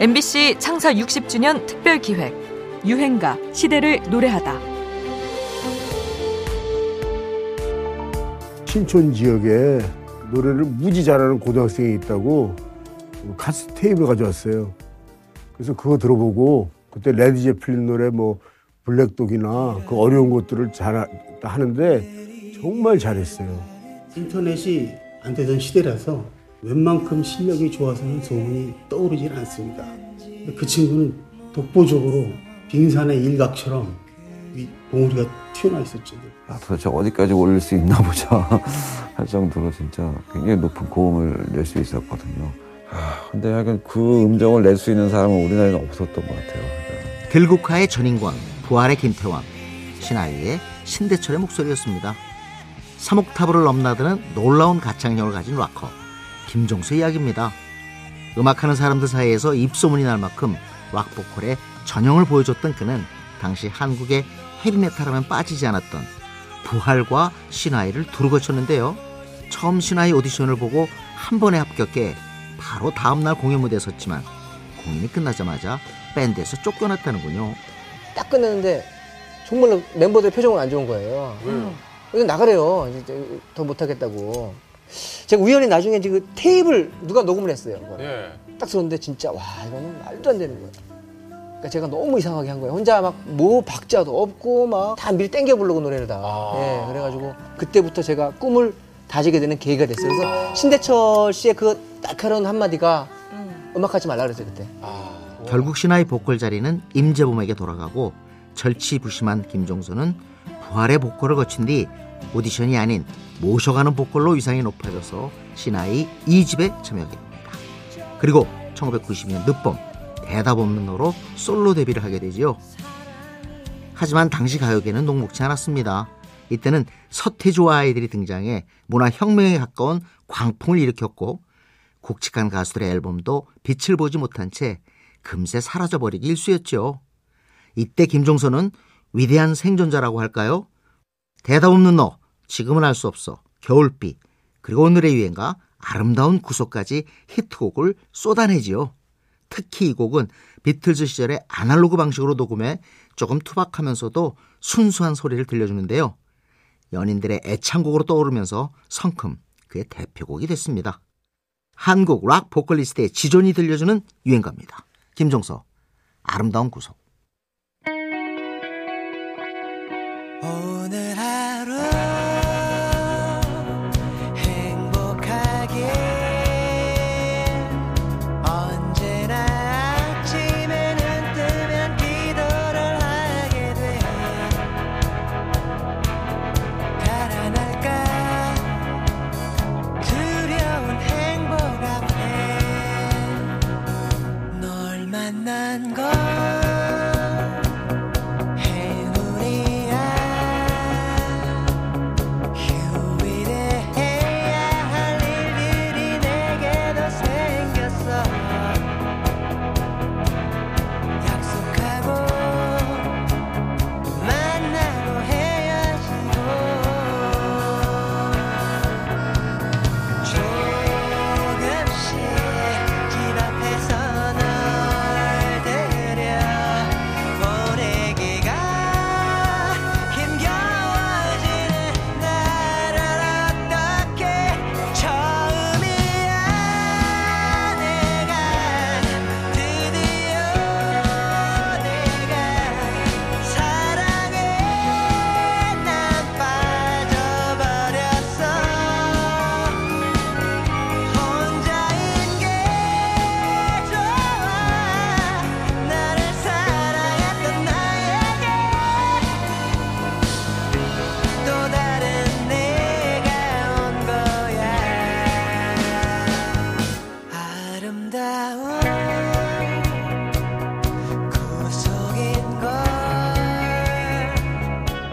MBC 창사 60주년 특별 기획 유행가 시대를 노래하다. 신촌 지역에 노래를 무지 잘하는 고등학생이 있다고 카세트 테이프 가져왔어요. 그래서 그거 들어보고 그때 레드 제플린 노래 뭐 Black Dog이나 그 어려운 것들을 잘 하는데 정말 잘했어요. 인터넷이 안 되던 시대라서 웬만큼 실력이 좋아서는 소문이 떠오르질 않습니다. 그 친구는 독보적으로 빙산의 일각처럼 이 봉우리가 튀어나와 있었죠. 아, 도대체 어디까지 올릴 수 있나 보자 할 정도로 진짜 굉장히 높은 고음을 낼 수 있었거든요. 아, 근데 하여간 그 음정을 낼 수 있는 사람은 우리나라에는 없었던 것 같아요. 들국화의 전인권, 부활의 김태왕, 신하이의 신대철의 목소리였습니다. 사목타브를 넘나드는 놀라운 가창력을 가진 락커 김종수 이야기입니다. 음악하는 사람들 사이에서 입소문이 날 만큼 락보컬의 전형을 보여줬던 그는 당시 한국의 헤비메탈 하면 빠지지 않았던 부활과 신하이를 두루 거쳤는데요. 처음 신하이 오디션을 보고 한 번에 합격해 바로 다음날 공연 무대에 섰지만 공연이 끝나자마자 밴드에서 쫓겨났다는군요. 딱 끝냈는데 정말로 멤버들 표정은 안 좋은 거예요. 이거 나가래요. 이제 더 못하겠다고. 제가 우연히 나중에 지금 테이프를 누가 녹음을 했어요. 그걸. 딱 들었는데 진짜 와 이거는 말도 안 되는 거예요. 그러니까 제가 너무 이상하게 한 거예요. 혼자 막 뭐 박자도 없고 막 다 미리 땡겨 부르고 노래를 다. 예, 그래가지고 그때부터 제가 꿈을 다지게 되는 계기가 됐어요. 그래서 신대철 씨의 그 날카로운 한마디가 음 악하지 말라 그랬어요 그때. 결국 신하의 보컬 자리는 임재범에게 돌아가고 절치부심한 김종수는 부활의 보컬을 거친 뒤 오디션이 아닌 모셔가는 보컬로 위상이 높아져서 신하의 2집에 참여하게 됩니다. 그리고 1992년 늦봄 대답 없는 너로 솔로 데뷔를 하게 되지요. 하지만 당시 가요계는 녹록치 않았습니다. 이때는 서태지와 아이들이 등장해 문화혁명에 가까운 광풍을 일으켰고 곡식한 가수들의 앨범도 빛을 보지 못한 채 금세 사라져버리기 일쑤였죠. 이때 김종서는 위대한 생존자라고 할까요? 대답 없는 너, 지금은 알 수 없어, 겨울비, 그리고 오늘의 유행가 아름다운 구속까지 히트곡을 쏟아내지요. 특히 이 곡은 비틀즈 시절의 아날로그 방식으로 녹음해 조금 투박하면서도 순수한 소리를 들려주는데요. 연인들의 애창곡으로 떠오르면서 성큼 그의 대표곡이 됐습니다. 한국 락 보컬리스트의 지존이 들려주는 유행가입니다. 김종서, 아름다운 구속. 오늘 만난 걸